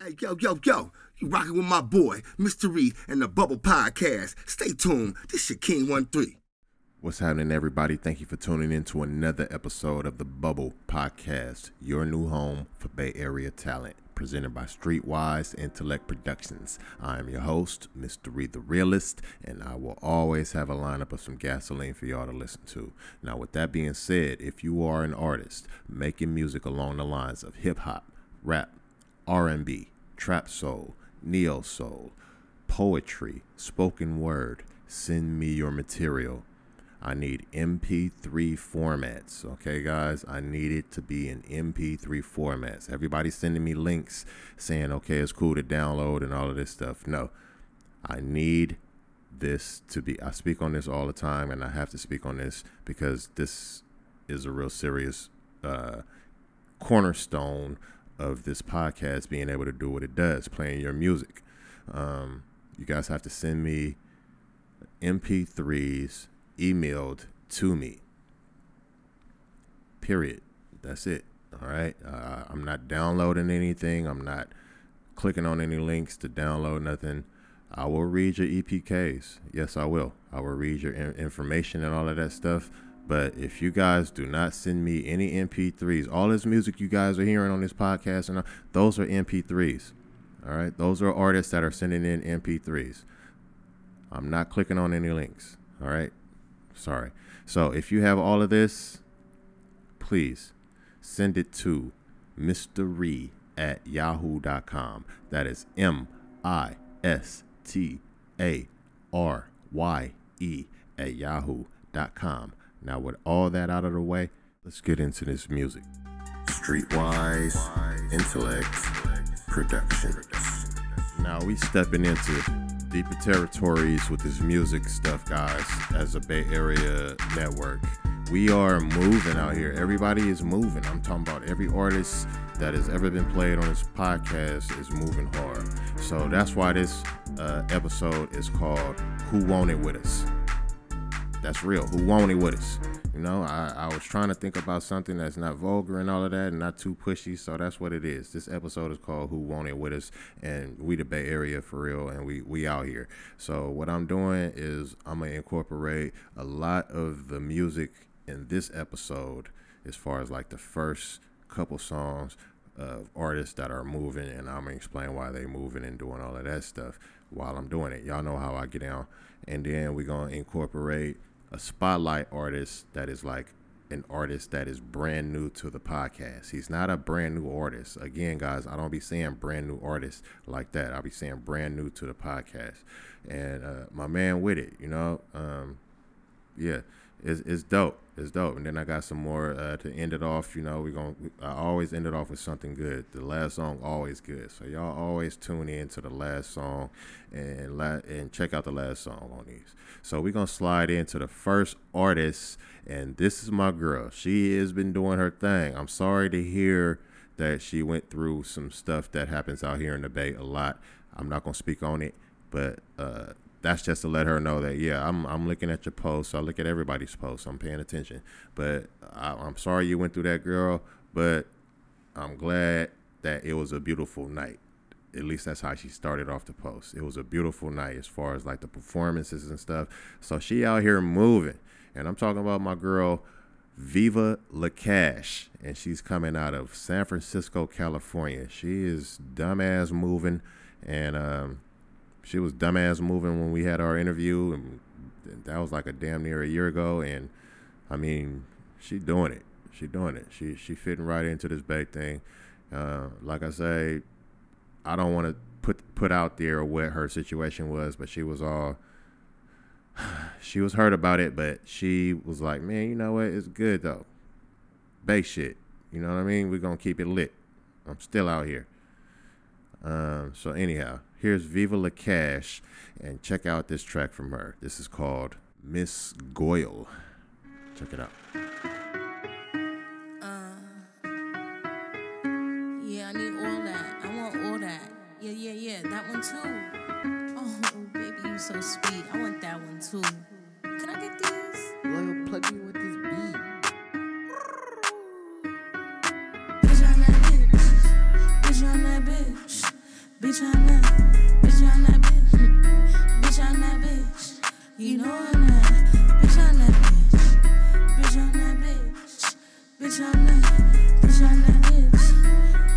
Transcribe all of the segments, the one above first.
Hey, yo, yo, yo, you rocking with my boy, Mr. Reed, and the Bubble Podcast. Stay tuned. This your King 1 3. What's happening, everybody? Thank you for tuning in to another episode of the Bubble Podcast, your new home for Bay Area talent, presented by Streetwise Intellect Productions. I am your host, Mr. Reed the Realist, and I will always have a lineup of some gasoline for y'all to listen to. Now, with that being said, if you are an artist making music along the lines of hip hop, rap, R&B, trap soul, neo soul, poetry, spoken word, send me your material. I need MP3 formats. Okay, guys, I need it to be in MP3 formats. Everybody's sending me links saying, okay, it's cool to download and all of this stuff. No, I need this to be. I speak on this all the time, and I have to speak on this because this is a real serious uh, cornerstone of this podcast being able to do what it does, playing your music. Um, you guys have to send me MP3s emailed to me. Period. That's it. All right. Uh, I'm not downloading anything. I'm not clicking on any links to download nothing. I will read your EPKs. Yes, I will. I will read your information and all of that stuff. But if you guys do not send me any MP3s, all this music you guys are hearing on this podcast, and those are MP3s. All right, those are artists that are sending in MP3s. I'm not clicking on any links. All right, sorry. So if you have all of this, please send it to mystery at yahoo.com. That is M I S T A R Y E at yahoo.com. Now, with all that out of the way, let's get into this music. Streetwise Intellect Productions. Now, we stepping into deeper territories with this music stuff, guys, as a Bay Area network. We are moving out here. Everybody is moving. I'm talking about every artist that has ever been played on this podcast is moving hard. So that's why this uh, episode is called Who Want It With Us that's real. Who want it with us? You know, I, I was trying to think about something that's not vulgar and all of that and not too pushy. So that's what it is. This episode is called Who Want It With Us and we the Bay Area for real and we, we out here. So what I'm doing is I'm gonna incorporate a lot of the music in this episode as far as like the first couple songs of artists that are moving and I'm gonna explain why they moving and doing all of that stuff while I'm doing it. Y'all know how I get down. And then we're gonna incorporate a spotlight artist that is like an artist that is brand new to the podcast. He's not a brand new artist. Again, guys, I don't be saying brand new artist like that. I'll be saying brand new to the podcast. And uh, my man with it, you know, um, yeah, it's, it's dope. It's dope. And then I got some more uh, to end it off. You know, we're going to, I always end it off with something good. The last song, always good. So y'all always tune in to the last song and, la- and check out the last song on these. So we're going to slide into the first artist. And this is my girl. She has been doing her thing. I'm sorry to hear that she went through some stuff that happens out here in the Bay a lot. I'm not going to speak on it, but uh, that's just to let her know that yeah, I'm I'm looking at your posts. I look at everybody's posts. I'm paying attention. But I, I'm sorry you went through that, girl. But I'm glad that it was a beautiful night. At least that's how she started off the post. It was a beautiful night as far as like the performances and stuff. So she out here moving, and I'm talking about my girl. Viva LaCash, and she's coming out of San Francisco, California. She is dumbass moving, and um, she was dumbass moving when we had our interview, and that was like a damn near a year ago. And I mean, she doing it. She doing it. She she fitting right into this big thing. Uh, like I say, I don't want to put put out there what her situation was, but she was all she was hurt about it, but she was like, man, you know what? It's good though. Base shit. You know what I mean? We're gonna keep it lit. I'm still out here. Um, so anyhow, here's Viva La Cash, and check out this track from her. This is called Miss Goyle. Check it out. Uh, yeah, I need all that. I want all that. Yeah, yeah, yeah, that one too. Oh, baby, you so sweet. I want that one too. Can I get these? Loyal, plug me with this beat. Bitch, I'm that bitch. Bitch, I'm that bitch. Bitch, I'm that. You know I'm that. Bitch, I'm that bitch. Bitch, I'm that bitch. Bitch, I'm that. Bitch, I'm that bitch.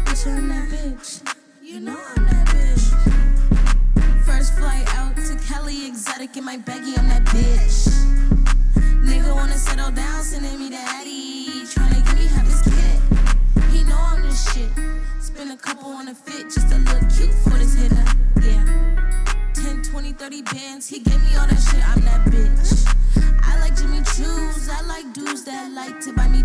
Bitch, I'm that bitch. You know I'm that bitch. First flight out to Cali, exotic in my baggie, I'm that bitch. Nigga wanna settle down, sending me the Addy. Tryna get me half his kid. He know I'm this shit. Spend a couple on a fit just to look cute for this hitter. Yeah. 10, 20, 30 bands, he gave me all that shit, I'm that bitch. I like Jimmy Choo's, I like dudes that like to buy me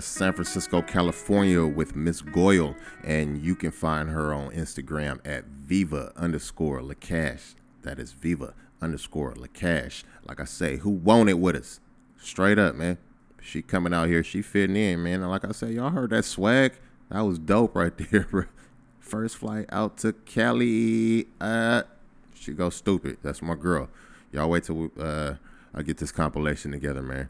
of San Francisco, California with Miss Goyle. And you can find her on Instagram at Viva underscore Lacash. That is Viva underscore Lacash. Like I say, who want it with us? Straight up, man. She coming out here, she fitting in, man. And like I said, y'all heard that swag? That was dope right there, bro. First flight out to Cali. Uh, she go stupid. That's my girl. Y'all wait till uh, I get this compilation together, man.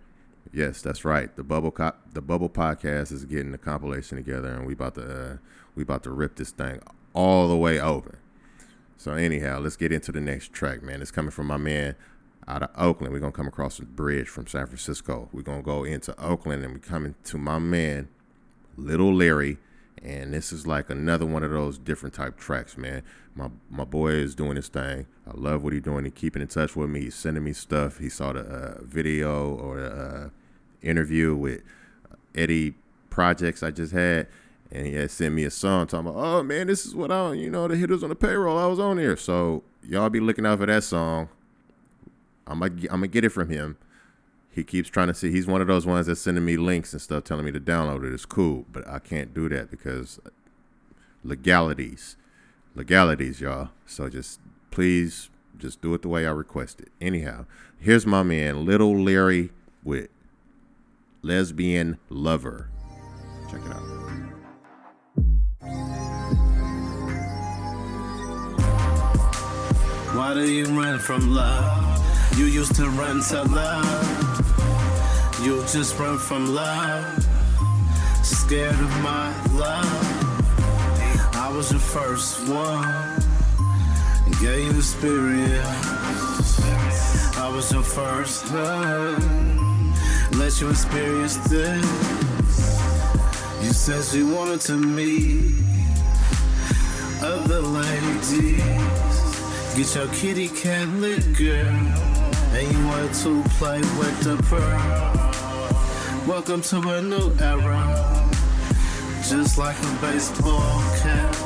Yes, that's right. The bubble the bubble podcast is getting the compilation together, and we about to uh, we about to rip this thing all the way over. So anyhow, let's get into the next track, man. It's coming from my man out of Oakland. We're gonna come across the bridge from San Francisco. We're gonna go into Oakland, and we're coming to my man, Little Larry. And this is like another one of those different type tracks, man. My my boy is doing his thing. I love what he's doing. He's keeping in touch with me. He's sending me stuff. He saw the uh, video or the uh, interview with uh, Eddie Projects I just had, and he had sent me a song talking about, oh man, this is what I, you know, the hitters on the payroll. I was on here, so y'all be looking out for that song. I'm gonna I'm gonna get it from him. He keeps trying to see. He's one of those ones that's sending me links and stuff, telling me to download it. It's cool, but I can't do that because legalities, legalities, y'all. So just please, just do it the way I requested. Anyhow, here's my man, Little Larry with Lesbian Lover. Check it out. Why do you run from love? You used to run to love. You just run from love. Scared of my love. I was your first one. Gave you experience. I was your first love. Let you experience this. You said you wanted to meet other ladies. Get your kitty cat lit, girl. And you want to play with the pearl. Welcome to a new era. Just like a baseball cap.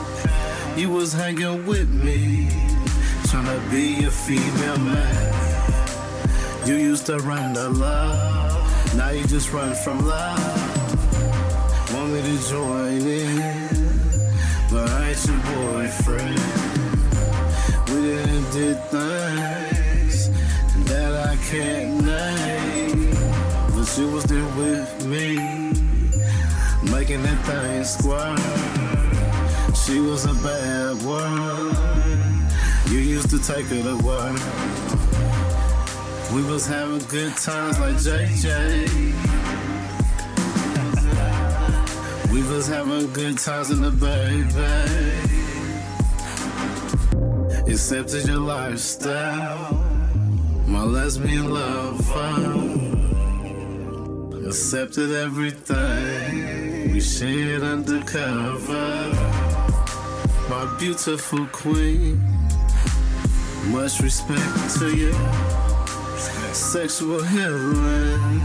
You was hanging with me. Tryna be a female man. You used to run the love. Now you just run from love. Want me to join in? But I ain't your boyfriend. We didn't did things that I can't name. But you was there with me, making that thing squirt. She was a bad one. You used to take to work. We was having good times like JJ. We was having good times in the baby. accepted your lifestyle. My lesbian lover accepted everything we shared undercover. My beautiful queen, much respect to you. Sexual healing,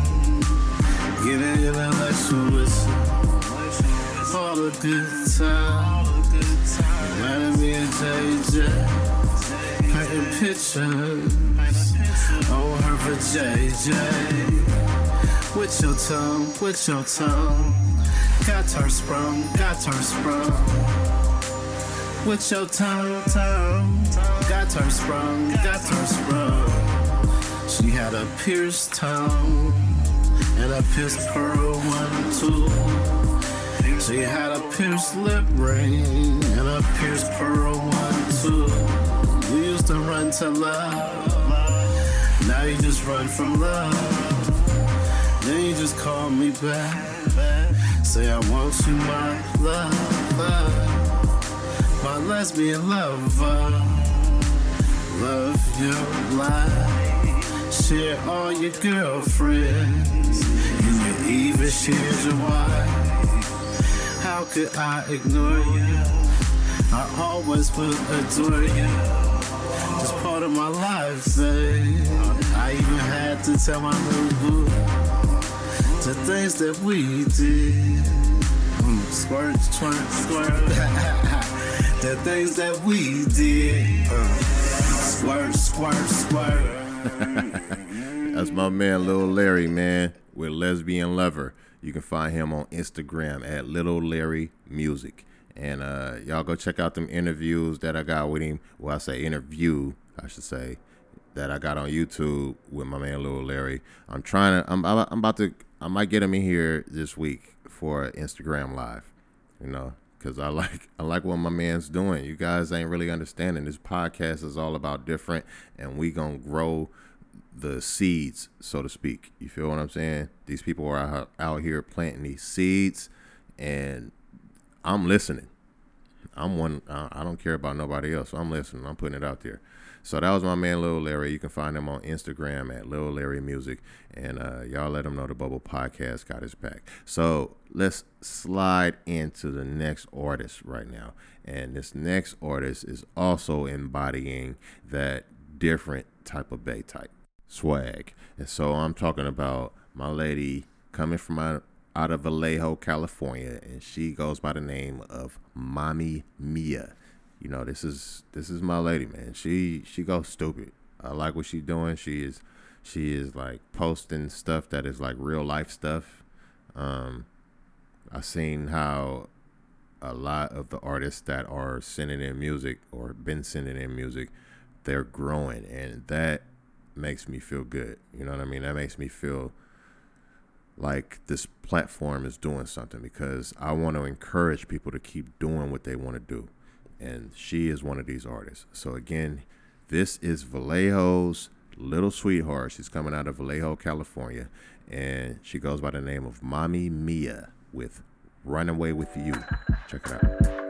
getting intellectual with you. All the good time, reminding me of JJ, painting pictures on her for JJ. With your tongue, with your tongue, got her sprung, got her sprung. With your tongue, tongue, got her sprung, got her sprung. She had a pierced tongue and a pierced pearl one too. She had a pierced lip ring and a pierced pearl one too. We used to run to love, now you just run from love. Then you just call me back, say I want you, my love, love. my lesbian lover. Love your life, share all your girlfriends, and you even shared your wife. How could I ignore you? I always will adore you. It's part of my life, say. I even had to tell my new boo the things that we did. Mm, squirt, twerk, squirt. the things that we did. Uh, squirt, squirt, squirt. That's my man, Little Larry, man, with Lesbian Lover. You can find him on Instagram at Little Larry Music. And uh, y'all go check out them interviews that I got with him. Well, I say interview, I should say, that I got on YouTube with my man Little Larry. I'm trying to, I'm, I'm about to, I might get him in here this week for Instagram Live, you know, because I like I like what my man's doing. You guys ain't really understanding. This podcast is all about different, and we gonna grow the seeds, so to speak. You feel what I'm saying? These people are out, out here planting these seeds, and I'm listening. I'm one. I don't care about nobody else. I'm listening. I'm putting it out there. So that was my man Lil Larry. You can find him on Instagram at Lil Larry Music, and uh, y'all let him know the Bubble Podcast got his back. So let's slide into the next artist right now, and this next artist is also embodying that different type of Bay type swag, and so I'm talking about my lady coming from out, out of Vallejo, California, and she goes by the name of Mommy Mia you know, this is this is my lady, man. She she goes stupid. I like what she's doing. She is she is like posting stuff that is like real life stuff. Um, I've seen how a lot of the artists that are sending in music or been sending in music, they're growing, and that makes me feel good. You know what I mean? That makes me feel like this platform is doing something because I want to encourage people to keep doing what they want to do and she is one of these artists. So again, this is Vallejo's little sweetheart. She's coming out of Vallejo, California, and she goes by the name of Mommy Mia with "Run Away with You." Check it out.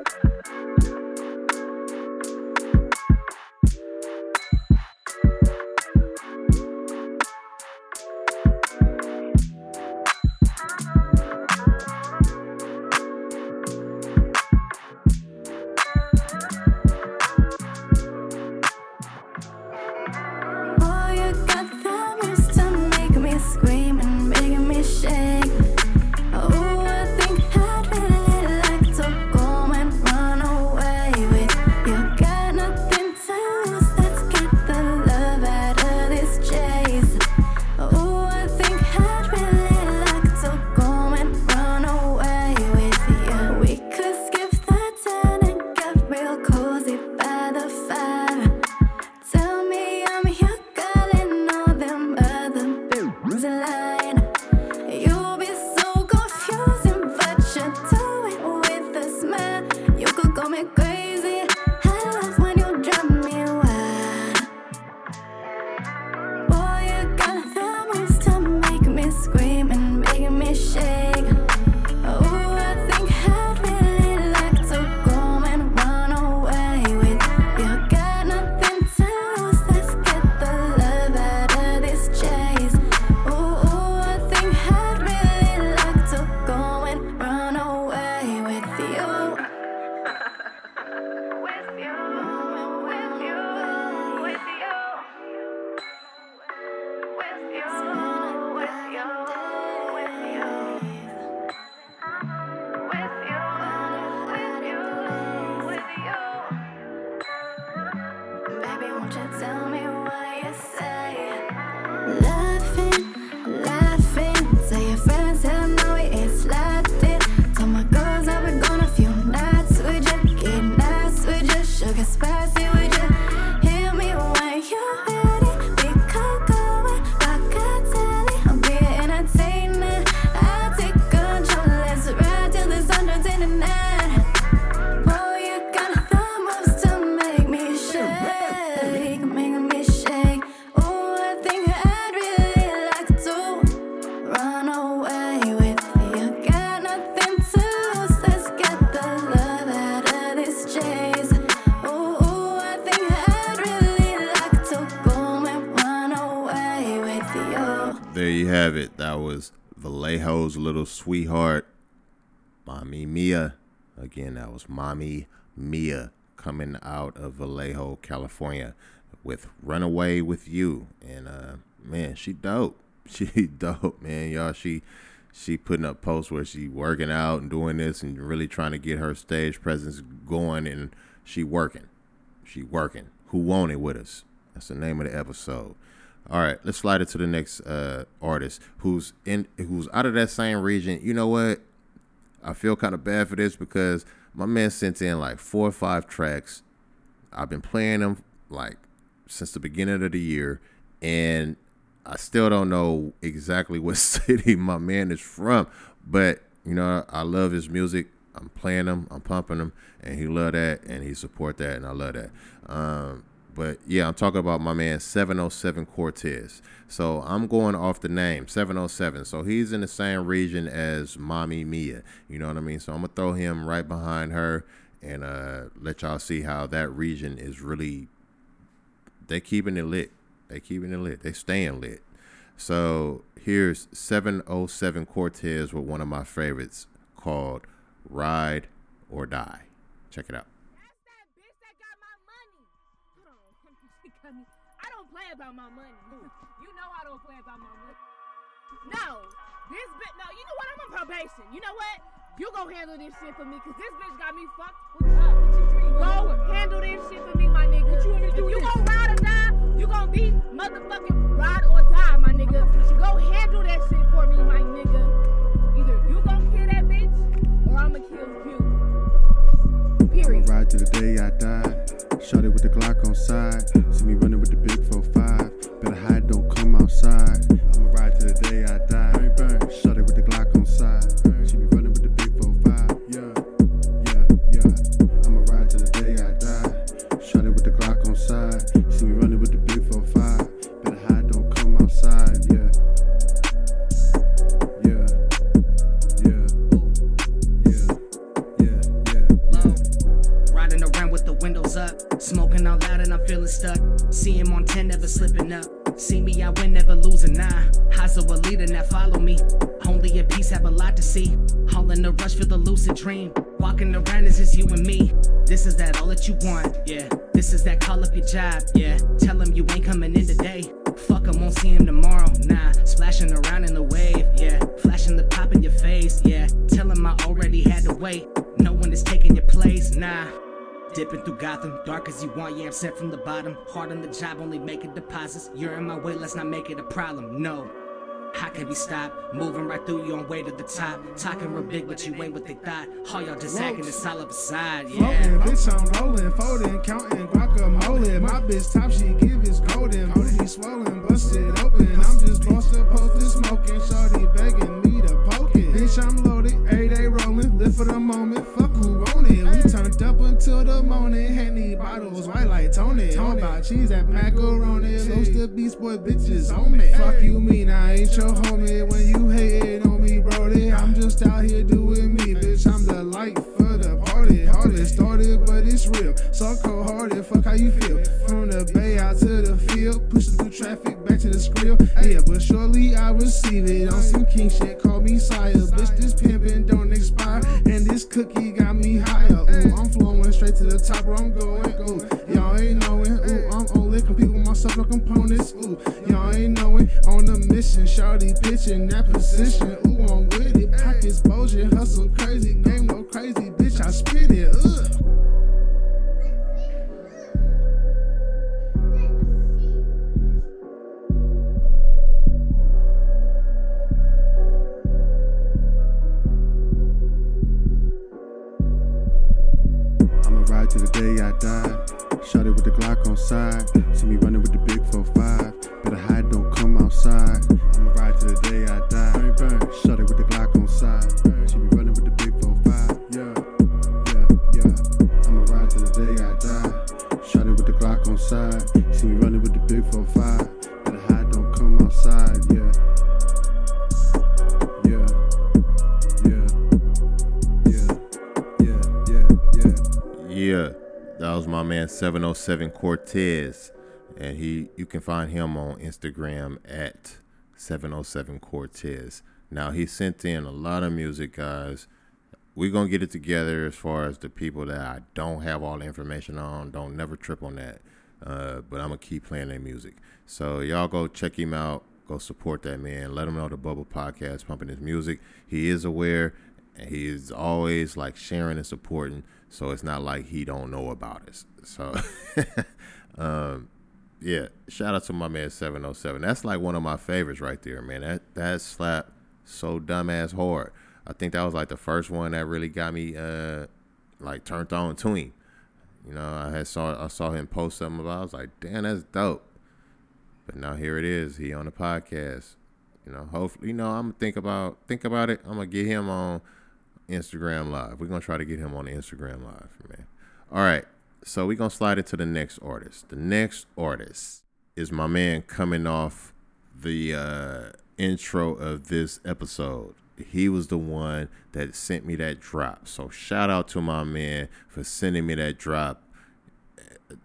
Little sweetheart, Mommy Mia. Again, that was Mommy Mia coming out of Vallejo, California with Runaway with You. And uh man, she dope. She dope, man. Y'all, she she putting up posts where she working out and doing this and really trying to get her stage presence going and she working. She working. Who want it with us? That's the name of the episode. All right, let's slide it to the next uh, artist who's in who's out of that same region. You know what? I feel kind of bad for this because my man sent in like four or five tracks. I've been playing them like since the beginning of the year, and I still don't know exactly what city my man is from. But you know, I love his music. I'm playing them, I'm pumping them, and he love that, and he support that, and I love that. Um, but yeah, I'm talking about my man 707 Cortez. So I'm going off the name 707. So he's in the same region as Mommy Mia. You know what I mean? So I'm gonna throw him right behind her and uh, let y'all see how that region is really. They keeping it lit. They keeping it lit. They staying lit. So here's 707 Cortez with one of my favorites called Ride or Die. Check it out. About my money. You know I don't play about my money. No. This bitch, no, you know what? I'm on probation. You know what? You go handle this shit for me, cause this bitch got me fucked up. Go handle this shit for me, my nigga. What you want me to do? If you gon' ride or die, you gon' be motherfucking ride or die, my nigga. You go handle that shit for me, my nigga. Either you gon' kill that bitch, or I'ma kill you. Period. Ride to the day I die. Shot it with the Glock on side. See me running with the big 4-5. Better hide, don't come outside. I'ma ride to the day I die. Smoking out loud and I'm feeling stuck. See him on 10, never slipping up. See me, I win, never losing. Nah, of a leader that follow me. Only a piece, have a lot to see. All in the rush for the lucid dream. Walking around is just you and me. This is that all that you want, yeah. This is that call up your job, yeah. Tell him you ain't coming in today. Fuck him, won't see him tomorrow, nah. Splashing around in the wave, yeah. Flashing the pop in your face, yeah. Tell him I already had to wait. No one is taking your place, nah. Dipping through Gotham, dark as you want, yeah, I'm set from the bottom. Hard on the job, only making deposits. You're in my way, let's not make it a problem, no. How can we stop? Moving right through you on way to the top. Talking real big, but you ain't what they thought. All y'all just acting it's all up aside, yeah. Floating, bitch, I'm rolling, folding, counting guacamole. My bitch top, she give is golden. Booty swollen, busted open. I'm just posted, posted, smoking. Shorty begging me to poke it. Bitch, I'm loaded, every day rolling. Live for the moment, fuck who want it. We until the morning. Henny bottles, white like Tony. Talking about cheese and macaroni. Close to Beast Boy bitches on me. Fuck you mean I ain't your homie when you hating on me, brody. I'm just out here doing me, bitch. I'm the light for the party. Hardly started, but it's real. So cold hearted, fuck how you feel. From the bay out to the field, pushing through traffic back to the skrill. Yeah, but surely I receive it on some king shit. Call me sire, bitch. This pimpin' don't expire, and this cookie got me higher. Ooh, I'm flowing straight to the top where I'm going. Ooh, y'all ain't knowing. Ooh, I'm only compete with myself no components. Ooh, y'all ain't knowing. On the mission, shawty pitching that position. Ooh, I'm with it. Pockets bulging, hustle crazy, game no crazy, bitch. I spit it. Ugh. Died. Shot it with the Glock on side. See me running with the big 4-5. Better hide, don't come outside. I'ma ride to the day I die. 707 Cortez, and he you can find him on Instagram at 707 Cortez. Now he sent in a lot of music, guys. We're gonna get it together as far as the people that I don't have all the information on. Don't never trip on that. Uh, but I'm gonna keep playing their music. So y'all go check him out. Go support that man. Let him know the Bubble Podcast pumping his music. He is aware and he is always like sharing and supporting so it's not like he don't know about us so um yeah shout out to my man 707 that's like one of my favorites right there man. That that slap so dumbass hard. I think that was like the first one that really got me uh like turned on to him. You know i had saw i saw him post something about it. i was like damn that's dope. But now here it is. He on the podcast. You know hopefully you know i'm gonna think about think about it. I'm gonna get him on Instagram Live. We're gonna try to get him on Instagram Live, man. All right, so we're gonna slide into the next artist. The next artist is my man coming off the uh, intro of this episode. He was the one that sent me that drop. So shout out to my man for sending me that drop.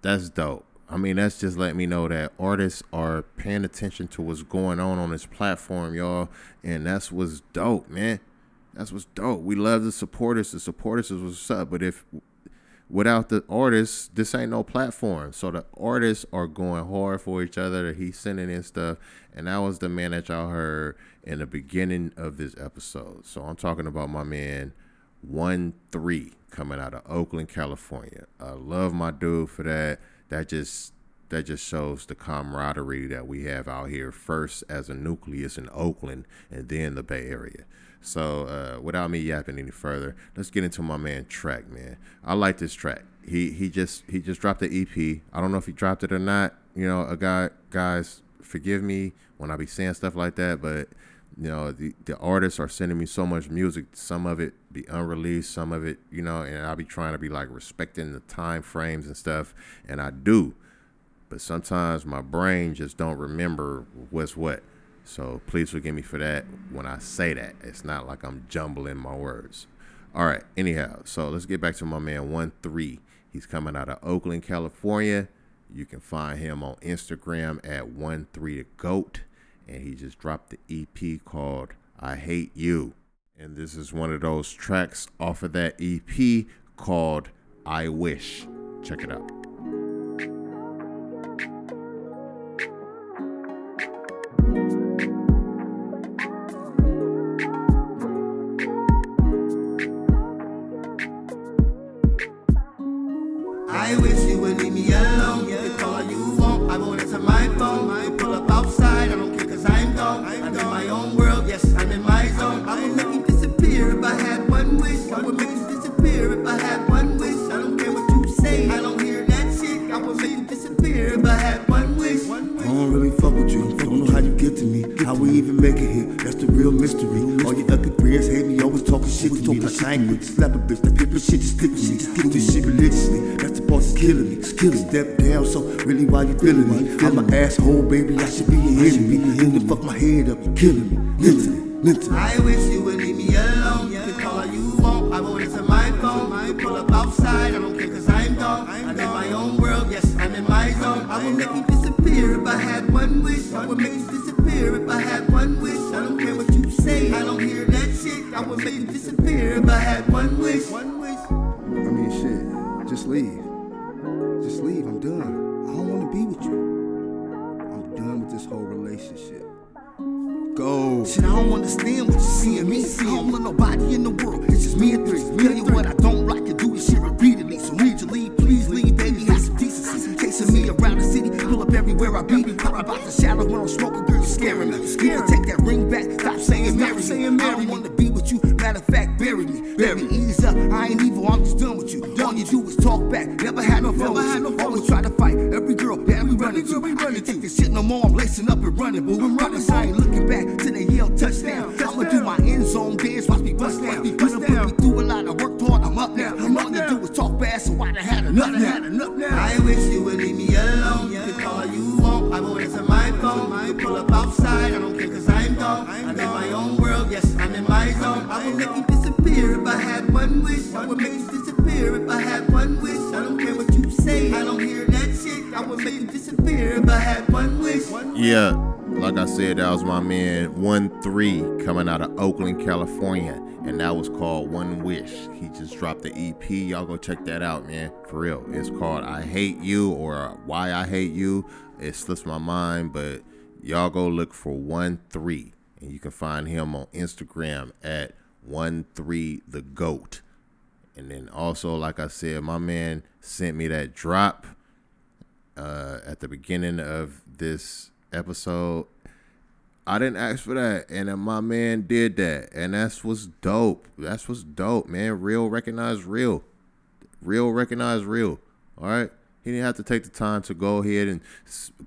That's dope. I mean, that's just letting me know that artists are paying attention to what's going on on this platform, y'all, and that's what's dope, man. That's what's dope. We love the supporters. The supporters is what's up. But if without the artists, this ain't no platform. So the artists are going hard for each other. He's sending in stuff, and that was the man that y'all heard in the beginning of this episode. So I'm talking about my man One Three coming out of Oakland, California. I love my dude for that. That just that just shows the camaraderie that we have out here. First as a nucleus in Oakland, and then the Bay Area. So uh, without me yapping any further, let's get into my man track, man. I like this track. He he just he just dropped the EP. I don't know if he dropped it or not. You know, a guy guys, forgive me when I be saying stuff like that, but you know, the the artists are sending me so much music. Some of it be unreleased, some of it, you know, and I'll be trying to be like respecting the time frames and stuff, and I do. But sometimes my brain just don't remember what's what. So please forgive me for that when I say that. It's not like I'm jumbling my words. All right. Anyhow, so let's get back to my man one three. He's coming out of Oakland, California. You can find him on Instagram at one three the goat, and he just dropped the EP called "I Hate You," and this is one of those tracks off of that EP called "I Wish." Check it out. That's the real mystery. All your ugly friends hate me. Always talking shit to me. Like ain't slap a bitch. That people shit just stick to me. Stick to shit religiously. That's the part that's killing me. Killing step down. So really, why you feeling me? I'm an asshole, baby. I should be your enemy. You to fuck my head up. You killing me. Mentally. Mentally. I wish you would leave me alone. You can call all you want. I won't answer my phone. You pull up outside. I don't care cause I'm gone. I'm in my own world. Yes, I'm in my zone. I would make you disappear if I had one wish. I would make you disappear if I had one wish. Shit. I would make you disappear if I had one wish. One wish. I mean, shit. Just leave. Just leave. I'm done. I don't want to be with you. I'm done with this whole relationship. Go. Shit, I don't understand what you seeing me. See, I don't want nobody in the disappear if I had one wish. I would make you disappear if I had one wish. I don't care what you say. I don't hear that shit. I would make you disappear if I had one wish. Yeah, like I said, that was my man One Three coming out of Oakland, California, and that was called One Wish. He just dropped the EP. Y'all go check that out, man. For real, it's called I Hate You or Why I Hate You. It slips my mind, but y'all go look for One Three, and you can find him on Instagram at One Three the Goat. And then also, like I said, my man sent me that drop uh, at the beginning of this episode. I didn't ask for that, and then my man did that, and that's what's dope. That's what's dope, man. Real recognize real, real recognize real. All right, he didn't have to take the time to go ahead and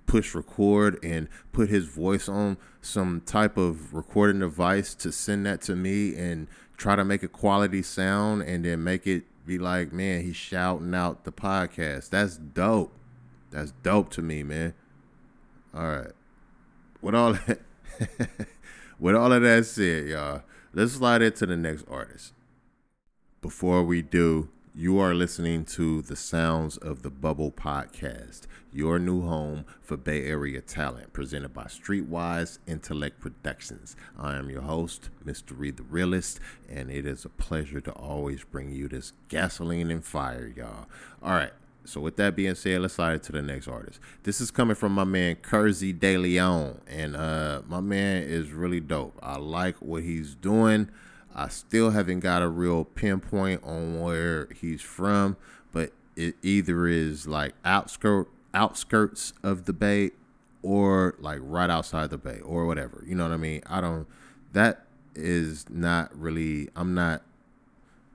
push record and put his voice on some type of recording device to send that to me and try to make a quality sound and then make it be like, man, he's shouting out the podcast. That's dope. That's dope to me, man. All right. With all that, with all of that said, y'all, let's slide into the next artist. Before we do, you are listening to the Sounds of the Bubble podcast, your new home for Bay Area talent, presented by Streetwise Intellect Productions. I am your host, Mr. Reed the Realist, and it is a pleasure to always bring you this gasoline and fire, y'all. All right. So with that being said, let's slide to the next artist. This is coming from my man Kersey De Leon, and uh, my man is really dope. I like what he's doing. I still haven't got a real pinpoint on where he's from, but it either is like outskirt outskirts of the bay or like right outside the bay or whatever. You know what I mean? I don't that is not really I'm not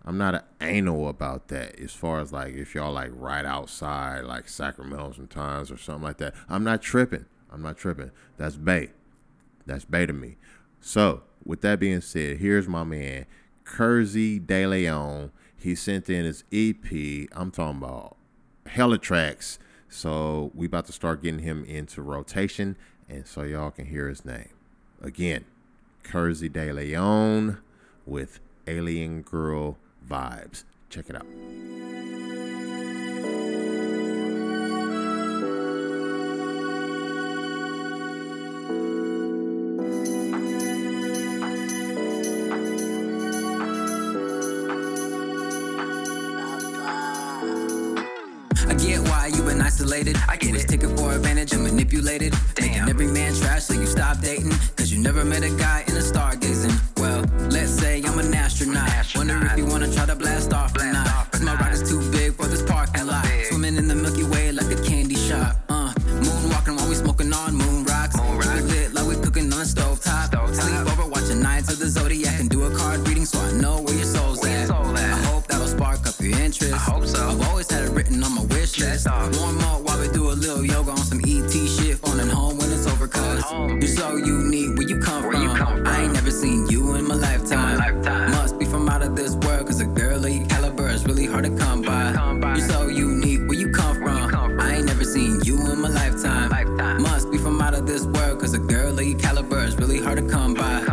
I'm not an anal about that as far as like if y'all like right outside like Sacramento sometimes or something like that. I'm not tripping. I'm not tripping. That's Bay. That's Bay to me. So with that being said, here's my man Kersey De Leon. He sent in his EP. I'm talking about hella tracks. So we about to start getting him into rotation, and so y'all can hear his name again. Kersey De Leon with Alien Girl vibes. Check it out. Been isolated. I get was taken for advantage and manipulated. Making every man trash so you stop dating. Cause you never met a guy in a stargazing. Well, let's say I'm an astronaut. Wonder if you wanna try to blast off or not. Cause my ride is too big for this parking lot. Swimming in the Milky Way like a candy shop. Uh, moonwalking while we smoking on moon rocks. Keep it lit like we cooking on stove top. Sleep over watching Knights of the Zodiac and do a card reading so I know where your soul's at. I hope that'll spark up your interest. I hope so. I've always had it written on my wish list. Warm up while we do a little yoga on some ET shit. Phoning home when it's over, cause you're so unique. Where you come from? I ain't never seen you in my lifetime. Must be from out of this world, cause a girl of your caliber is really hard to come by. You're so unique. Where you come from? I ain't never seen you in my lifetime. Must be from out of this world, cause a girl of your caliber is really hard to come by.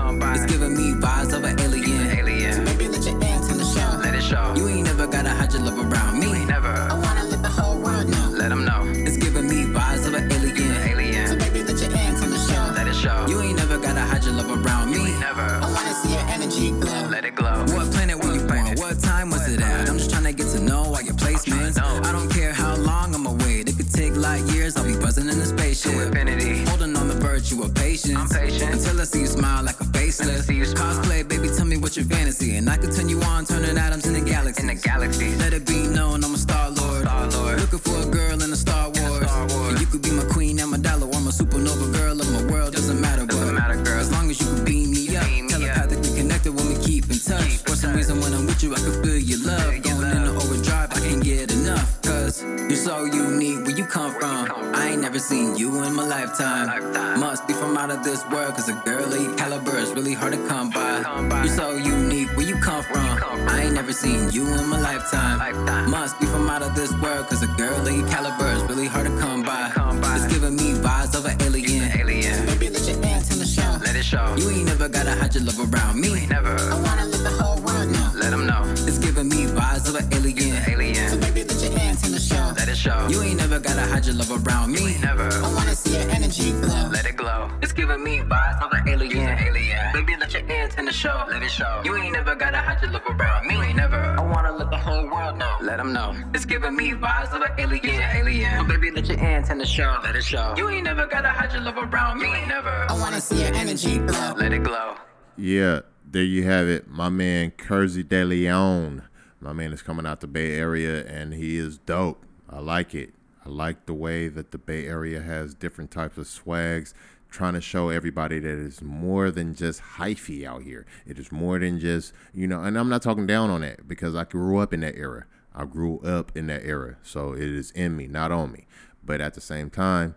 Your love around me. Never. I wanna see your energy glow. Let it glow. It's giving me vibes of an alien. alien. Baby, let your hands in the show. Let it show. You ain't never gotta hide your love around me. Never. I wanna let the whole world know. Let them know. It's giving me vibes of an alien. alien. baby, let your hands in the show. Let it show. You ain't never gotta hide your love around me. Never. I wanna see your energy glow. Let it glow. Yeah, there you have it. My man Kerzy De Leon. My man is coming out the Bay Area and he is dope. I like it. I like the way that the Bay Area has different types of swags, trying to show everybody that it's more than just hyphy out here. It is more than just, you know, and I'm not talking down on that because I grew up in that era. I grew up in that era. So it is in me, not on me. But at the same time,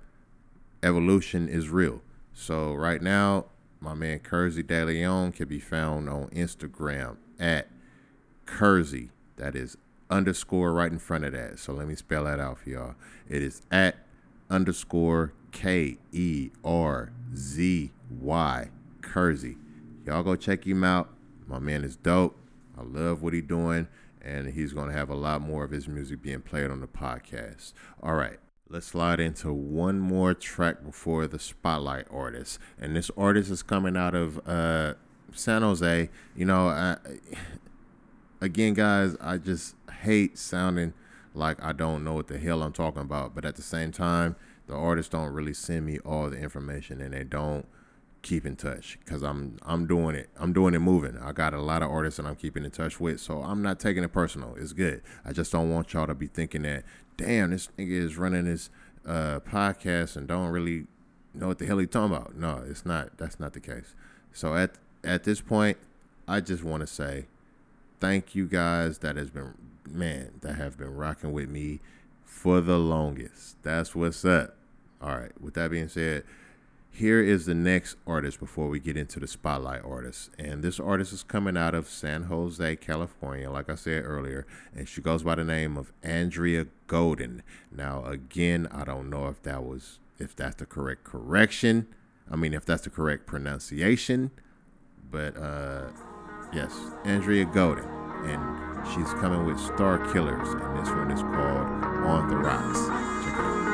evolution is real. So right now, my man Kerzy De Leon can be found on Instagram at Kerzy. That is underscore right in front of that. So let me spell that out for y'all. It is at underscore K E R Z Y Kerzy. Y'all go check him out. My man is dope. I love what he's doing, and he's gonna have a lot more of his music being played on the podcast. All right. Let's slide into one more track before the spotlight artist. And this artist is coming out of uh, San Jose. You know, I, again, guys, I just hate sounding like I don't know what the hell I'm talking about. But at the same time, the artists don't really send me all the information and they don't keep in touch because I'm I'm doing it. I'm doing it moving. I got a lot of artists that I'm keeping in touch with, so I'm not taking it personal. It's good. I just don't want y'all to be thinking that, damn, this nigga is running this uh, podcast and don't really know what the hell he's talking about. No, it's not. That's not the case. So at at this point, I just want to say thank you guys that has been man that have been rocking with me for the longest. That's what's up. All right. With that being said here is the next artist before we get into the spotlight artist. And this artist is coming out of San Jose, California, like I said earlier. And she goes by the name of Andrea Golden. Now, again, I don't know if that was if that's the correct correction. I mean, if that's the correct pronunciation. But uh yes, Andrea Golden. And she's coming with Star Killers. And this one is called On the Rocks. Check it out.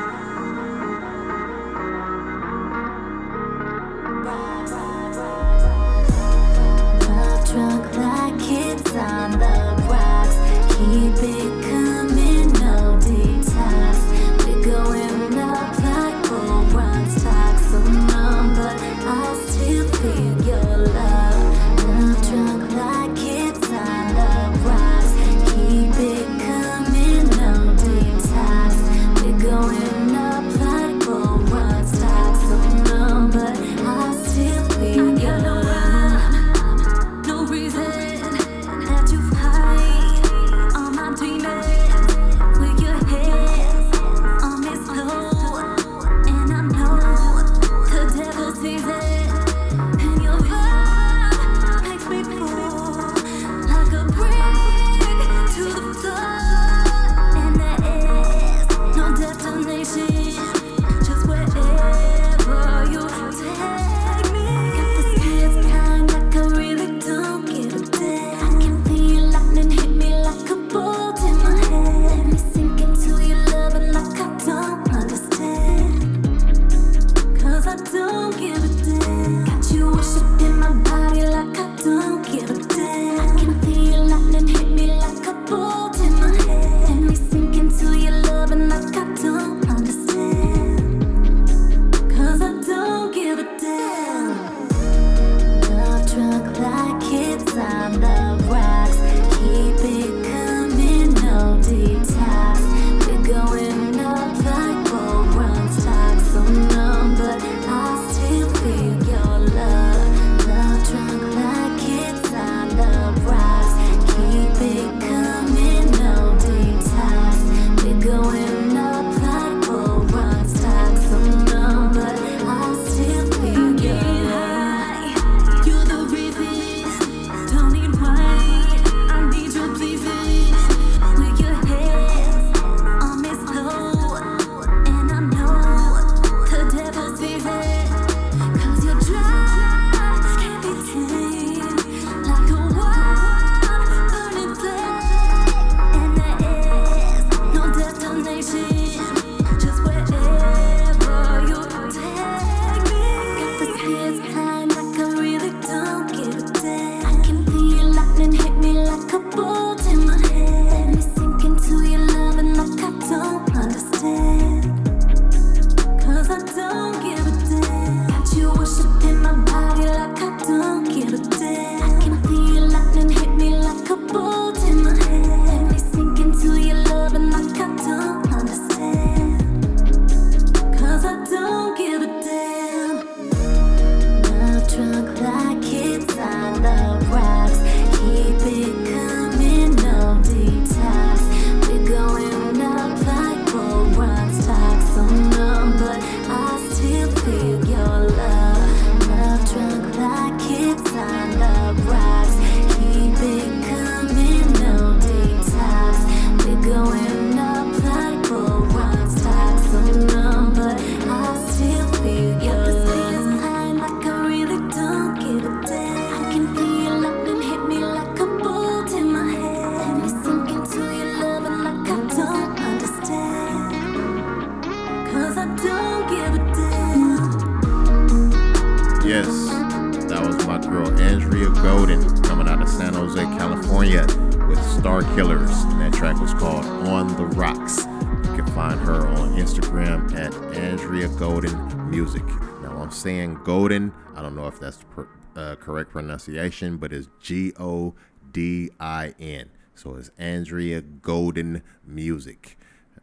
Killers. And that track was called On the Rocks. You can find her on Instagram at Andrea Golden Music. Now I'm saying Golden. I don't know if that's the uh, correct pronunciation, but it's G O D I N. So it's Andrea Golden Music.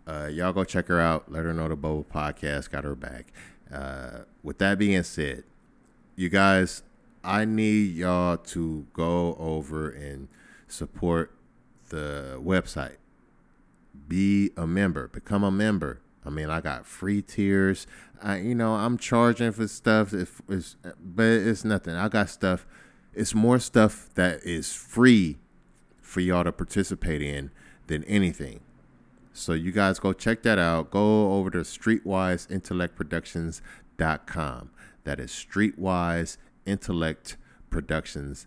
Uh, y'all go check her out. Let her know the Bubble Podcast got her back. Uh, with that being said, you guys, I need y'all to go over and support the website. Be a member, become a member. I mean, I got free tiers. I, you know, I'm charging for stuff, if it's, but it's nothing. I got stuff. It's more stuff that is free for y'all to participate in than anything. So you guys go check that out. Go over to streetwiseintellectproductions.com. That is streetwiseintellectproductions.com.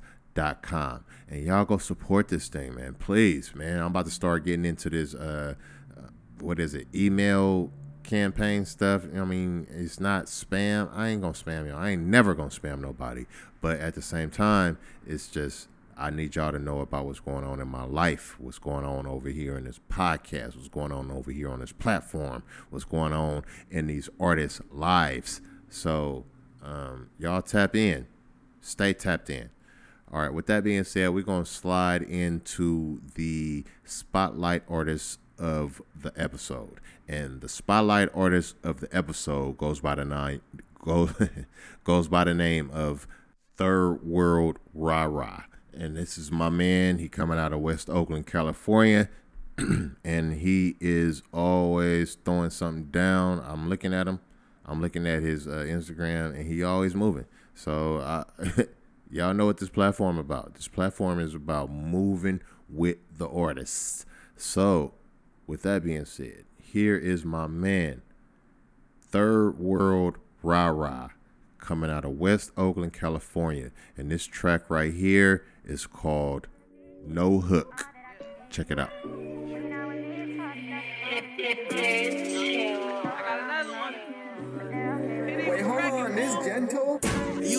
And y'all go support this thing, man. Please, man. I'm about to start getting into this uh, uh what is it? Email campaign stuff. I mean, it's not spam. I ain't gonna spam y'all. I ain't never gonna spam nobody. But at the same time, it's just I need y'all to know about what's going on in my life, what's going on over here in this podcast, what's going on over here on this platform, what's going on in these artists' lives. So um, y'all tap in, stay tapped in. All right. With that being said, we're gonna slide into the spotlight artist of the episode, and the spotlight artist of the episode goes by the name goes goes by the name of Third World Rah Rah and this is my man. He coming out of West Oakland, California, and he is always throwing something down. I'm looking at him. I'm looking at his uh, Instagram, and he always moving. So y'all know what this platform about. This platform is about moving with the artists. So, with that being said, here is my man, Third World Rah Rah coming out of West Oakland, California. And this track right here is called No Hook. Check it out.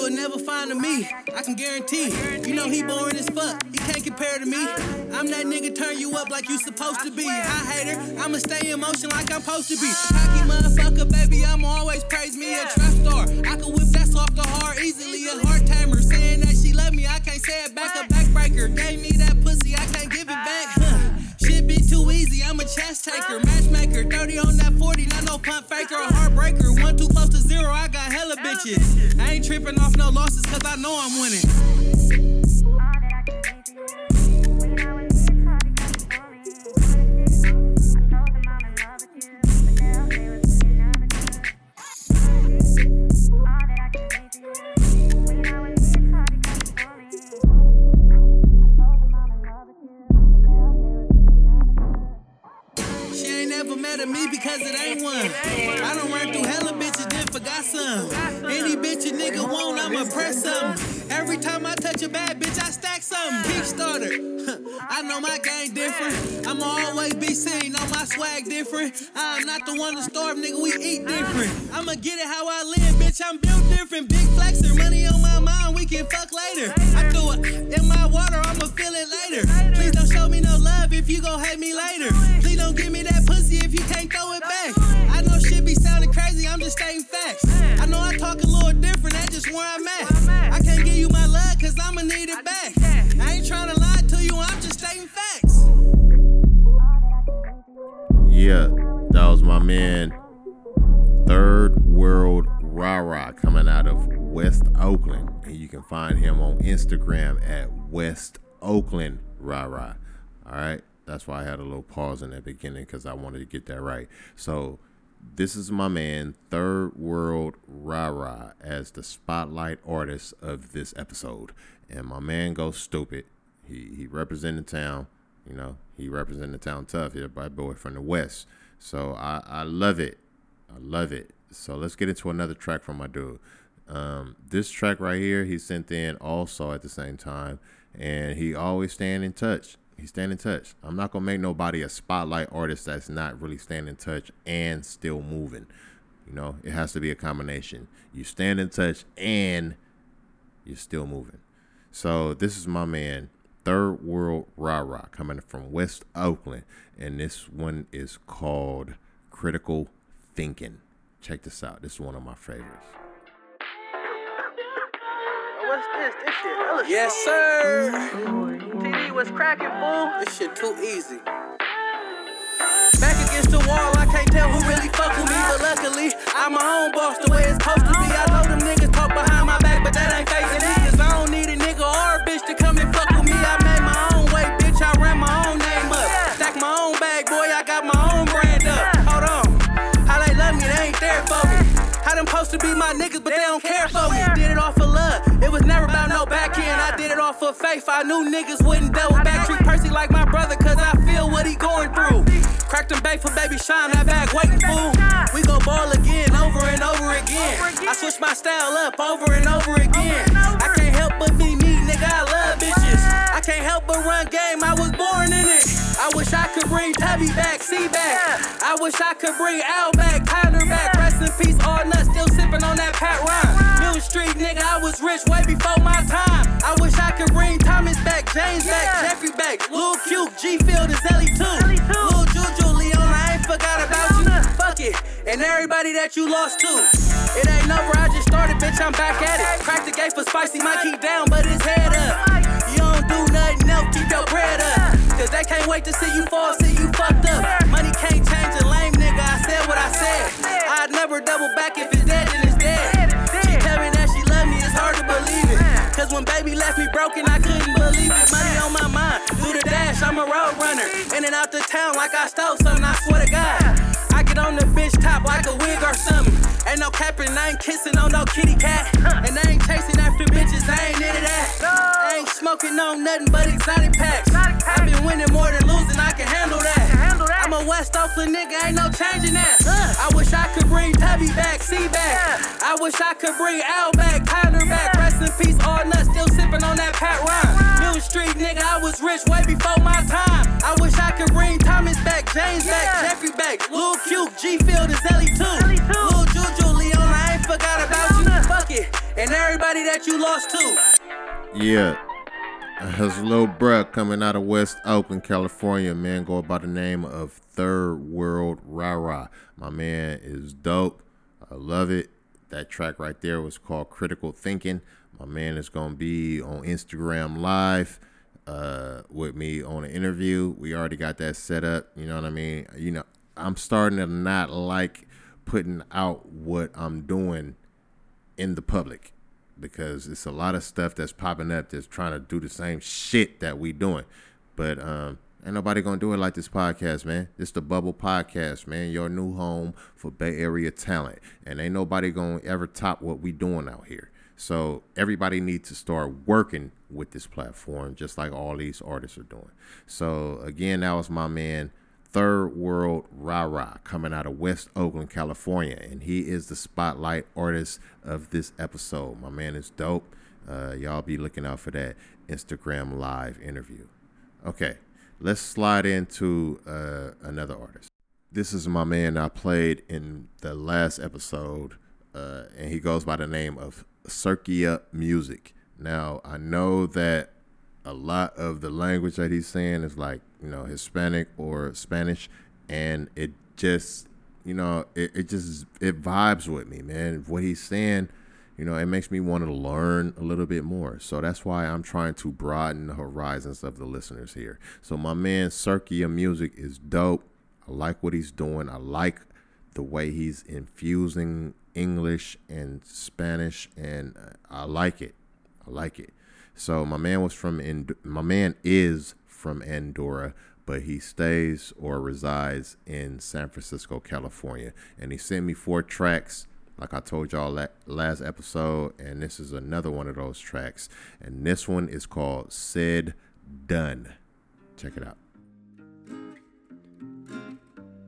You will never find a me, I can guarantee. You know he boring as fuck, he can't compare to me. I'm that nigga turn you up like you supposed to be. Hi hater, I'ma stay in motion like I'm supposed to be. Cocky motherfucker, baby, I'ma always praise me a trap star. I can whip that soft the hard easily, a heart tamer. Saying that she love me, I can't say it back, a backbreaker. Gave me that pussy, I can't Easy, I'm a chess taker, matchmaker. 30 on that 40, not no punt faker, a heartbreaker. One too close to zero, I got hella bitches. I ain't tripping off no losses, cause I know I'm winning. Ain't never me because it ain't one. I don't run through hella bitches, then forgot some. Any bitch a nigga want, I'ma press something. Every time I touch a bad bitch, I stack something. Kickstarter. I know my game different. I'ma always be seen, know my swag different. I'm not the one to starve, nigga, we eat different. I'ma get it how I live, bitch, I'm built different. Big flexer, money on my mind, we can fuck later. I threw it in my water, I'ma feel it later. Please don't show me no love if you gon' hate me later. Please don't give me that pussy if you can't throw it back. I know shit be sounding crazy, I'm just stating facts. I know I talk a little different, that's just where I'm at. I can't give you my love, cause I'ma need it back. I ain't trying to lie Yeah, that was my man, Third World Rah, coming out of West Oakland. And you can find him on Instagram at West Oakland Rah. All right, that's why I had a little pause in the beginning because I wanted to get that right. So, this is my man, Third World Rah, as the spotlight artist of this episode. And my man goes stupid. He he represented town. You know, he represented the town tough. He's my boy from the West. So I, I love it. I love it. So let's get into another track from my dude. Um, this track right here, he sent in also at the same time, and he always staying in touch. He's staying in touch. I'm not gonna make nobody a spotlight artist that's not really staying in touch and still moving. You know, it has to be a combination. You stand in touch and you're still moving. So this is my man, Third World Rah Rah, coming from West Oakland, and this one is called Critical Thinking. Check this out. This is one of my favorites. What's this? This shit hella Yes, sir. TD, what's cracking, fool? This shit too easy. Back against the wall, I can't tell who really fuck with me, but luckily I'm my own boss the my niggas, but they don't care for me. Did it off of love. It was never about no back end. I did it off of faith. I knew niggas wouldn't double back. Treat Percy like my brother, cause I feel what he going through. Cracked them bait for baby shine, that bag waiting fool. We gon' ball again, over and over again. I switch my style up over and over again. I can't help but be me, nigga. I love bitches. I can't help but run game. I was born in it. I wish I could bring Tubby back, C back. I wish I could bring Al back, Tyler back. Rest in peace, Rhyme. Mill Street, nigga, I was rich way before my time. I wish I could bring Thomas back, James back, Jeffrey back, Lil Q, G Field is Ellie too. Lil Juju, Leon, I ain't forgot about you. Fuck it, and everybody that you lost to. It ain't over, I just started, bitch, I'm back at it. Crack the gate for spicy, might keep down, but his head up. You don't do nothing else, keep your bread up. Cause they can't wait to see you fall, see you fucked up. Money can't change a lame nigga, I said what I said. I'd never double back if it's dead, then it's dead. Cause when baby left me broken, I couldn't believe it. Money on my mind, do the dash, I'm a road runner. In and out the town like I stole something, I swear to God. I get on the bitch top like a wig or something. Ain't no capping, I ain't kissing on no kitty cat. And I ain't chasing after bitches, I ain't into that. I ain't smoking on nothing but exotic packs. I've been winning more than losing, I can handle that. I'm a West Oakland nigga, ain't no changing that. I wish I could bring Tubby back, C back. I wish I could bring Al back, Tyler back. Rest in peace, all and everybody that you lost to. Yeah. His little bruh coming out of West Oakland, California, man, go by the name of Third World Rah. My man is dope. I love it. That track right there was called Critical Thinking. My man is gonna be on Instagram Live uh, with me on an interview. We already got that set up. You know what I mean? You know, I'm starting to not like putting out what I'm doing in the public because it's a lot of stuff that's popping up that's trying to do the same shit that we doing. But um ain't nobody gonna do it like this podcast, man. This the Bubble Podcast, man. Your new home for Bay Area talent. And ain't nobody gonna ever top what we doing out here. So everybody needs to start working with this platform, just like all these artists are doing. So again, that was my man Third World Rah Rah coming out of West Oakland, California. And he is the spotlight artist of this episode. My man is dope. Uh, y'all be looking out for that Instagram live interview. Okay, let's slide into uh, another artist. This is my man I played in the last episode, uh, and he goes by the name of Circia Music. Now, I know that a lot of the language that he's saying is like you know Hispanic or Spanish, and it just you know it, it just it vibes with me, man. What he's saying, you know, it makes me want to learn a little bit more. So that's why I'm trying to broaden the horizons of the listeners here. So my man Circia Music is dope. I like what he's doing. I like the way he's infusing English and Spanish, and I like it. I like it. So my man was from in my man is from Andorra, but he stays or resides in San Francisco, California. And he sent me four tracks, like I told y'all last episode, and this is another one of those tracks. And this one is called Said Done. Check it out.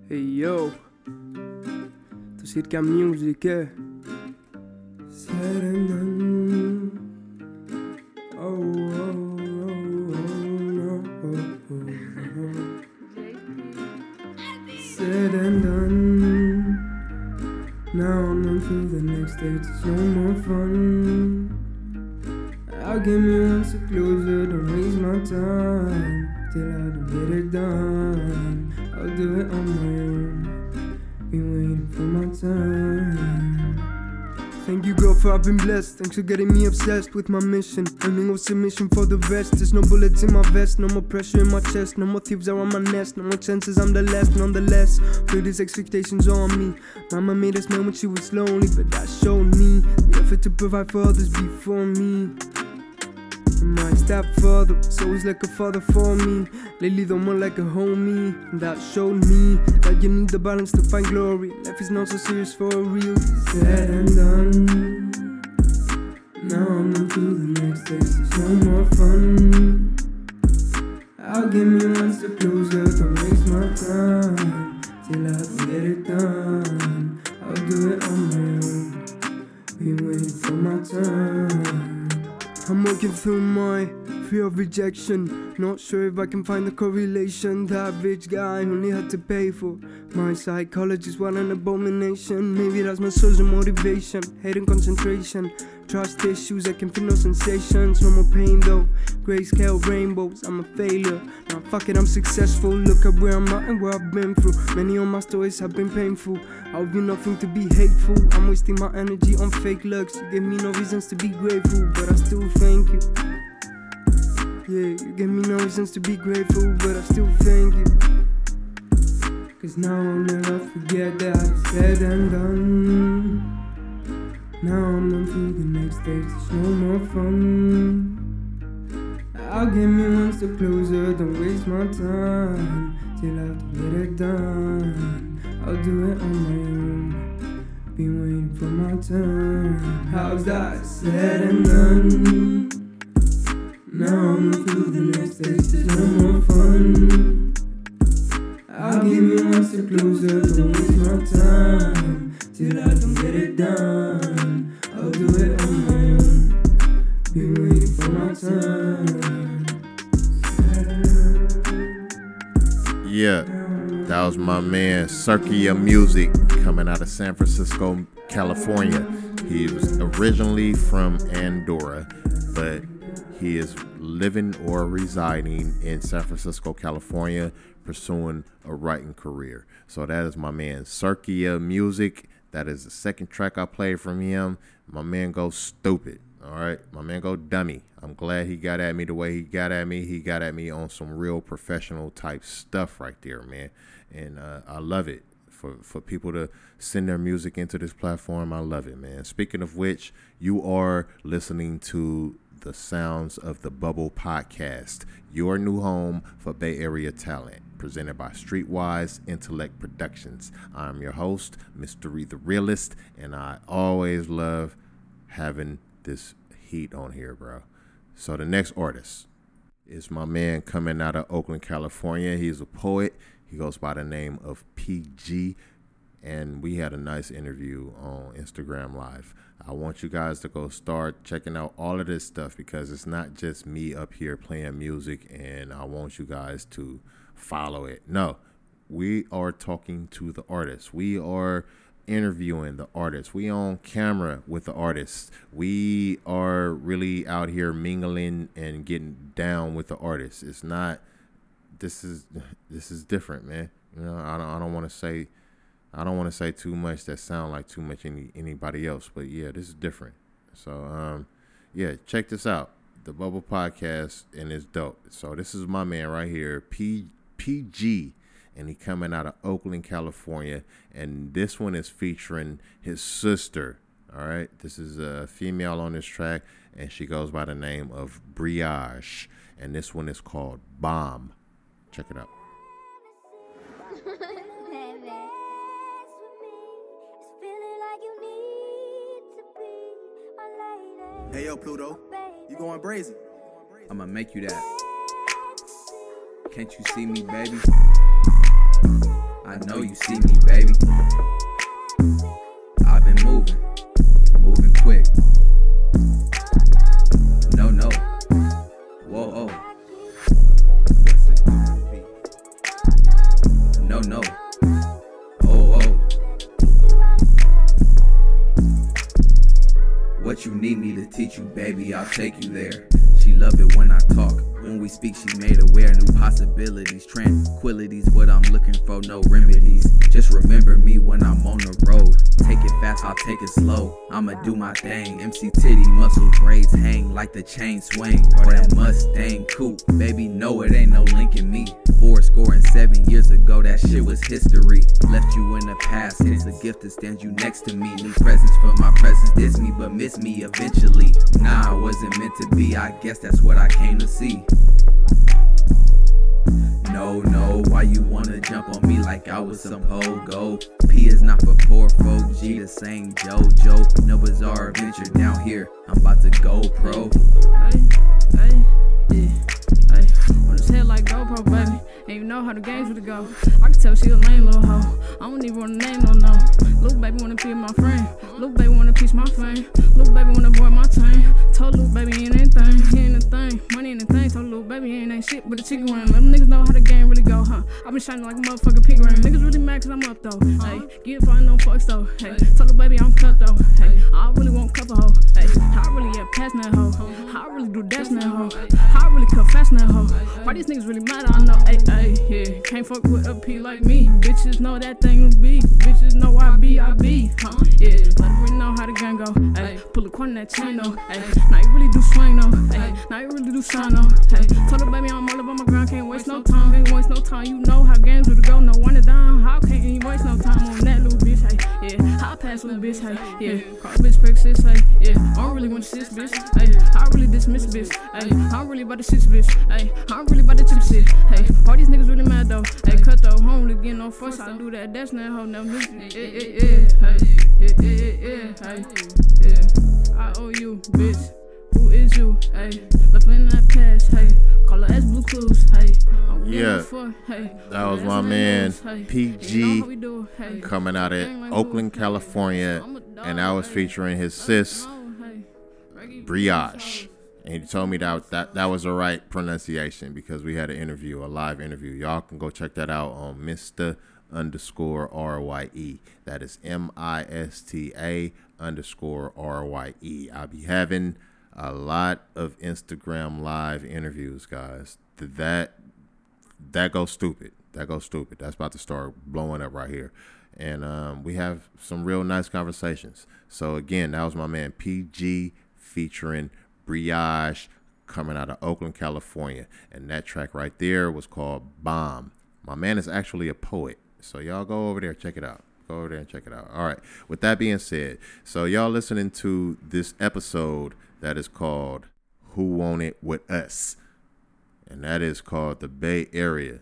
Hey yo, to Circa Music, eh? Said and done. Oh, oh, it's no more fun. I'll give me one step closer, don't waste my time. Till I get it done, I'll do it on my own. Been waiting for my time. Thank you, girl, for I've been blessed. Thanks for getting me obsessed with my mission. Earning of submission for the rest. There's no bullets in my vest, no more pressure in my chest. No more thieves around my nest, no more chances, I'm the last. Nonetheless, put these expectations on me. Mama made us man when she was lonely, but that showed me the effort to provide for others before me. My stepfather was always like a father for me. Lately, though, more like a homie. That showed me that you need the balance to find glory. Life is not so serious for real. Said and done. Now I'm on to the next stage. There's no more fun. I'll give me one step closer. Don't waste my time. Till I get it done. I'll do it on my own. Been waiting for my turn. I'm working through my fear of rejection. Not sure if I can find the correlation. That rich guy only had to pay for my psychologist. What an abomination. Maybe that's my source of motivation. Hate and concentration. Trust issues, I can feel no sensations. No more pain though. Grayscale rainbows, I'm a failure. Now fuck it, I'm successful. Look at where I'm at and where I've been through. Many of my stories have been painful. I'll do nothing to be hateful. I'm wasting my energy on fake looks. You give me no reasons to be grateful, but I still thank you. Yeah, you give me no reasons to be grateful, but I still thank you. Cause now I'll never forget that it's said and done. Now I'm on to the next stage, there's no more fun. I'll give me one step closer, don't waste my time. Till I can get it done, I'll do it on my own. Been waiting for my turn. How's that said and done? Now I'm on to the next stage, there's no more fun. I'll give me one step closer, don't waste my time. Till I don't get it done, I'll do it waiting for my. Yeah, that was my man Circia Music coming out of San Francisco, California. He was originally from Andorra, but he is living or residing in San Francisco, California, pursuing a writing career. So that is my man Circia Music. That is the second track I played from him. My man go stupid. All right, my man go dummy. I'm glad he got at me the way he got at me. He got at me on some real professional type stuff right there, man. And uh, I love it for for people to send their music into this platform. I love it, man. Speaking of which, you are listening to the sounds of the Bubble Podcast, your new home for Bay Area talent, presented by Streetwise Intellect Productions. I'm your host. E the Realist, and I always love having this heat on here, bro. So the next artist is my man coming out of Oakland, California. He's a poet. He goes by the name of PG, and we had a nice interview on Instagram Live. I want you guys to go start checking out all of this stuff because it's not just me up here playing music, and I want you guys to follow it. No, we are talking to the artists. We are interviewing the artists. We on camera with the artists. We are really out here mingling and getting down with the artists. It's not this is this is different, man. You know, I don't I don't want to say I don't want to say too much that sound like too much any anybody else, but yeah, this is different. So um yeah, check this out. The Bubble Podcast and it's dope. So this is my man right here, P PG and he coming out of Oakland, California. And this one is featuring his sister. All right, this is a female on this track, and she goes by the name of Briage. And this one is called Bomb. Check it out. Hey yo, Pluto, you going brazen? I'ma make you that. Can't you see me, baby? I know you see me, baby. I've been moving, moving quick. Take you there. She love it when I talk. When we speak, she made aware new possibilities, tranquilities. What I'm looking for, no remedies. Just remember I'll take it slow. I'ma do my thing. MC titty muscle braids hang like the chain swing. Or that Mustang coupe. Baby, no, it ain't no link in me. Four score and seven years ago, that shit was history. Left you in the past, it's a gift that stands you next to me. New presents for my presence, diss me, but miss me eventually. Nah, I wasn't meant to be, I guess that's what I came to see. No, no, why you wanna jump on me like I was some pogo? P is not for poor folk, G the same JoJo. No bizarre adventure down here, I'm about to go pro. Hey, hey, yeah, hey. His head like GoPro, baby. And you know how the games would go. I can tell she a lame little hoe. I don't even wanna name no no. Little baby wanna be my friend. Little baby wanna piece my fame. Little baby wanna avoid my time. Told little baby ain't anything. He ain't a thing. Money ain't a thing. Told little baby ain't ain't shit but a chicken wing. Let them niggas know how the game really go, huh? I been shining like a motherfucking pig ring. Niggas really mad cause I'm up though. Hey, get fine, no fucks though. Hey, told little baby I'm cut though. Hey, I really want cup of hoe. Hey, I really yeah pass that hoe. How I really do dash that hoe. How I really cut fast that hoe. Why these niggas really mad? I know. Hey, hey, yeah. Can't fuck with a P like me. Bitches know that thing will be. Bitches know I be, I be. Huh? Yeah, let really know how the gang go. Hey, pull a coin in that chain though. Hey, now you really do swing though. Hey, now you really do shine though. Hey, told her baby I'm all about my ground. Can't waste no time. Can't waste no time. You know how games would go. No one to down. How can't you waste no time on that little bitch? Hey, yeah. I pass little bitch. Hey, yeah. Cross bitch, fake sis. Hey, yeah. I don't really want to sis, bitch. Hey, I really dismiss bitch. Hey, I'm really about the shit, bitch. Hey, I'm really about the chip shit. Hey, all these niggas really mad though. Hey, cut though, home to get no fuss. I do that. That's not how no music. Yeah, yeah, yeah. Hey, yeah, yeah, yeah. Hey, yeah. I owe you, bitch. Who is you? Hey, left in that past. Hey, call her as Blue Clues. Hey, I'm Yeah, for, hey, that was my my man news, hey. You know PG how we do, hey. coming out of Oakland, California, and I was featuring his sis Brioche. And he told me that, that that was the right pronunciation because we had an interview, a live interview. Y'all can go check that out on Mr. underscore R Y E. That is M I S T A underscore R Y E. I'll be having a lot of Instagram live interviews, guys. That that goes stupid. That goes stupid. That's about to start blowing up right here. And um, we have some real nice conversations. So again, that was my man PG featuring Brioche coming out of Oakland, California. And that track right there was called Bomb. My man is actually a poet. So y'all go over there, check it out. Go over there and check it out. All right. With that being said, so y'all listening to this episode that is called Who Want It With Us? And that is called the Bay Area.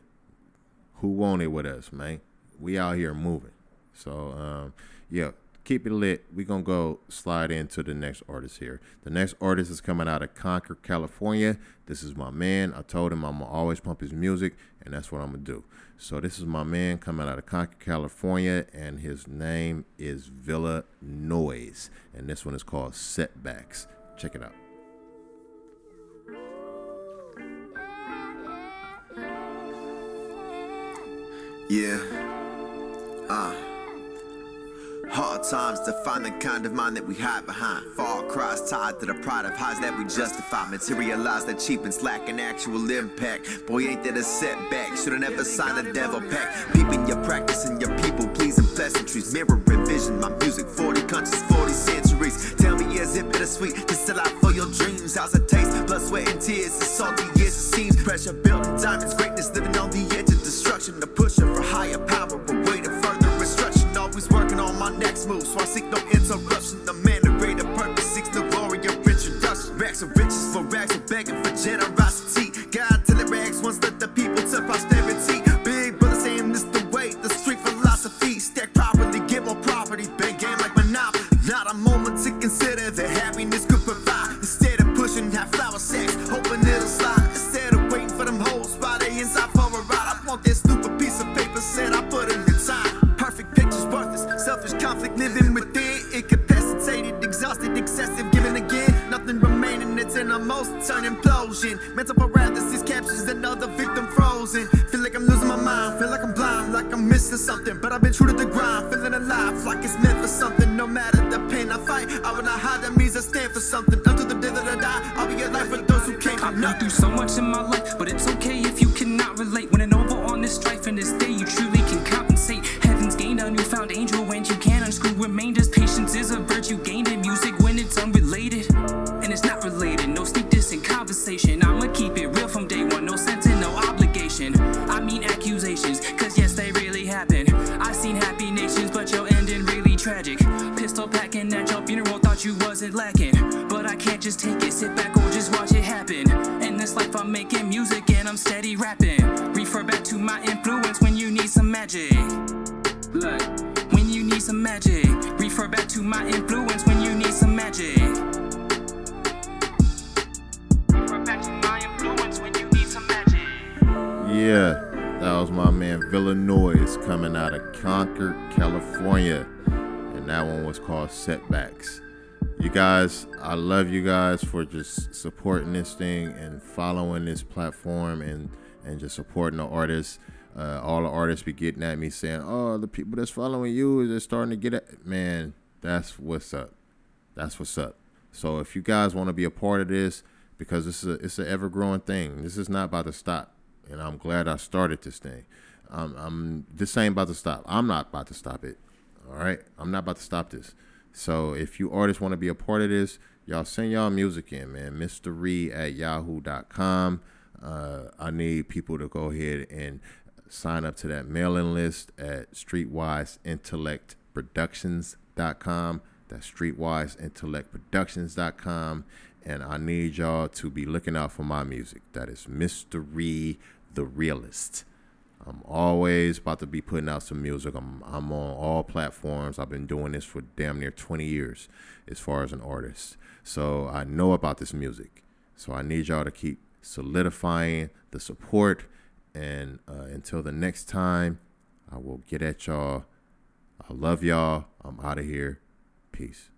Who want it with us, man? We out here moving. So um, yeah, keep it lit. We gonna go slide into the next artist here. The next artist is coming out of Concord, California. This is my man. I told him I'm gonna always pump his music, and that's what I'm gonna do. So this is my man coming out of Concord, California, and his name is Villa Noise, and this one is called Setbacks. Check it out. Yeah. Uh. Hard times to find the kind of mind that we hide behind. Far cries tied to the pride of highs that we justify. Materialize that cheap and slack an actual impact. Boy, ain't that a setback? Should've never signed a devil pact. Peeping your practice and your people pleasing pleasantries. Mirror and vision, my music 40 countries, 40 centuries. Tell me, is it bittersweet to sell out for your dreams? How's it taste? Blood, sweat, and tears. It's salty, yes, it seems. Pressure building diamonds, greatness living on the edge of destruction. The pusher for higher power, next move, so I seek no interruption. The man of greater purpose seeks the glory of introduction. Racks of riches for racks of begging for generosity. Cause yes, they really happen. I've seen happy nations, but your ending really tragic. Pistol packing at your funeral, thought you wasn't lacking. But I can't just take it, sit back or just watch it happen. In this life, I'm making music and I'm steady rapping. Refer back to my influence when you need some magic. Look, when you need some magic. Refer back to my influence when you need some magic. Yeah, that was my man Villanois coming out of Concord, California. And that one was called Setbacks. You guys, I love you guys for just supporting this thing and following this platform and, and just supporting the artists. Uh, all the artists be getting at me saying, "Oh, the people that's following you, they're starting to get it." Man, that's what's up. That's what's up. So if you guys want to be a part of this, because this is a, it's an ever growing thing. This is not about to stop, and I'm glad I started this thing. Um, I'm this ain't about to stop. I'm not about to stop it. All right, I'm not about to stop this. So if you artists want to be a part of this, y'all send y'all music in, man. Reed at yahoo.com. Uh, I need people to go ahead and sign up to that mailing list at streetwiseintellectproductions.com. That's streetwiseintellectproductions.com. And I need y'all to be looking out for my music. That is Mr. The realist. I'm always about to be putting out some music. I'm I'm on all platforms. I've been doing this for damn near 20 years as far as an artist. So I know about this music. So I need y'all to keep solidifying the support. And uh, until the next time, I will get at y'all. I love y'all. I'm out of here. Peace.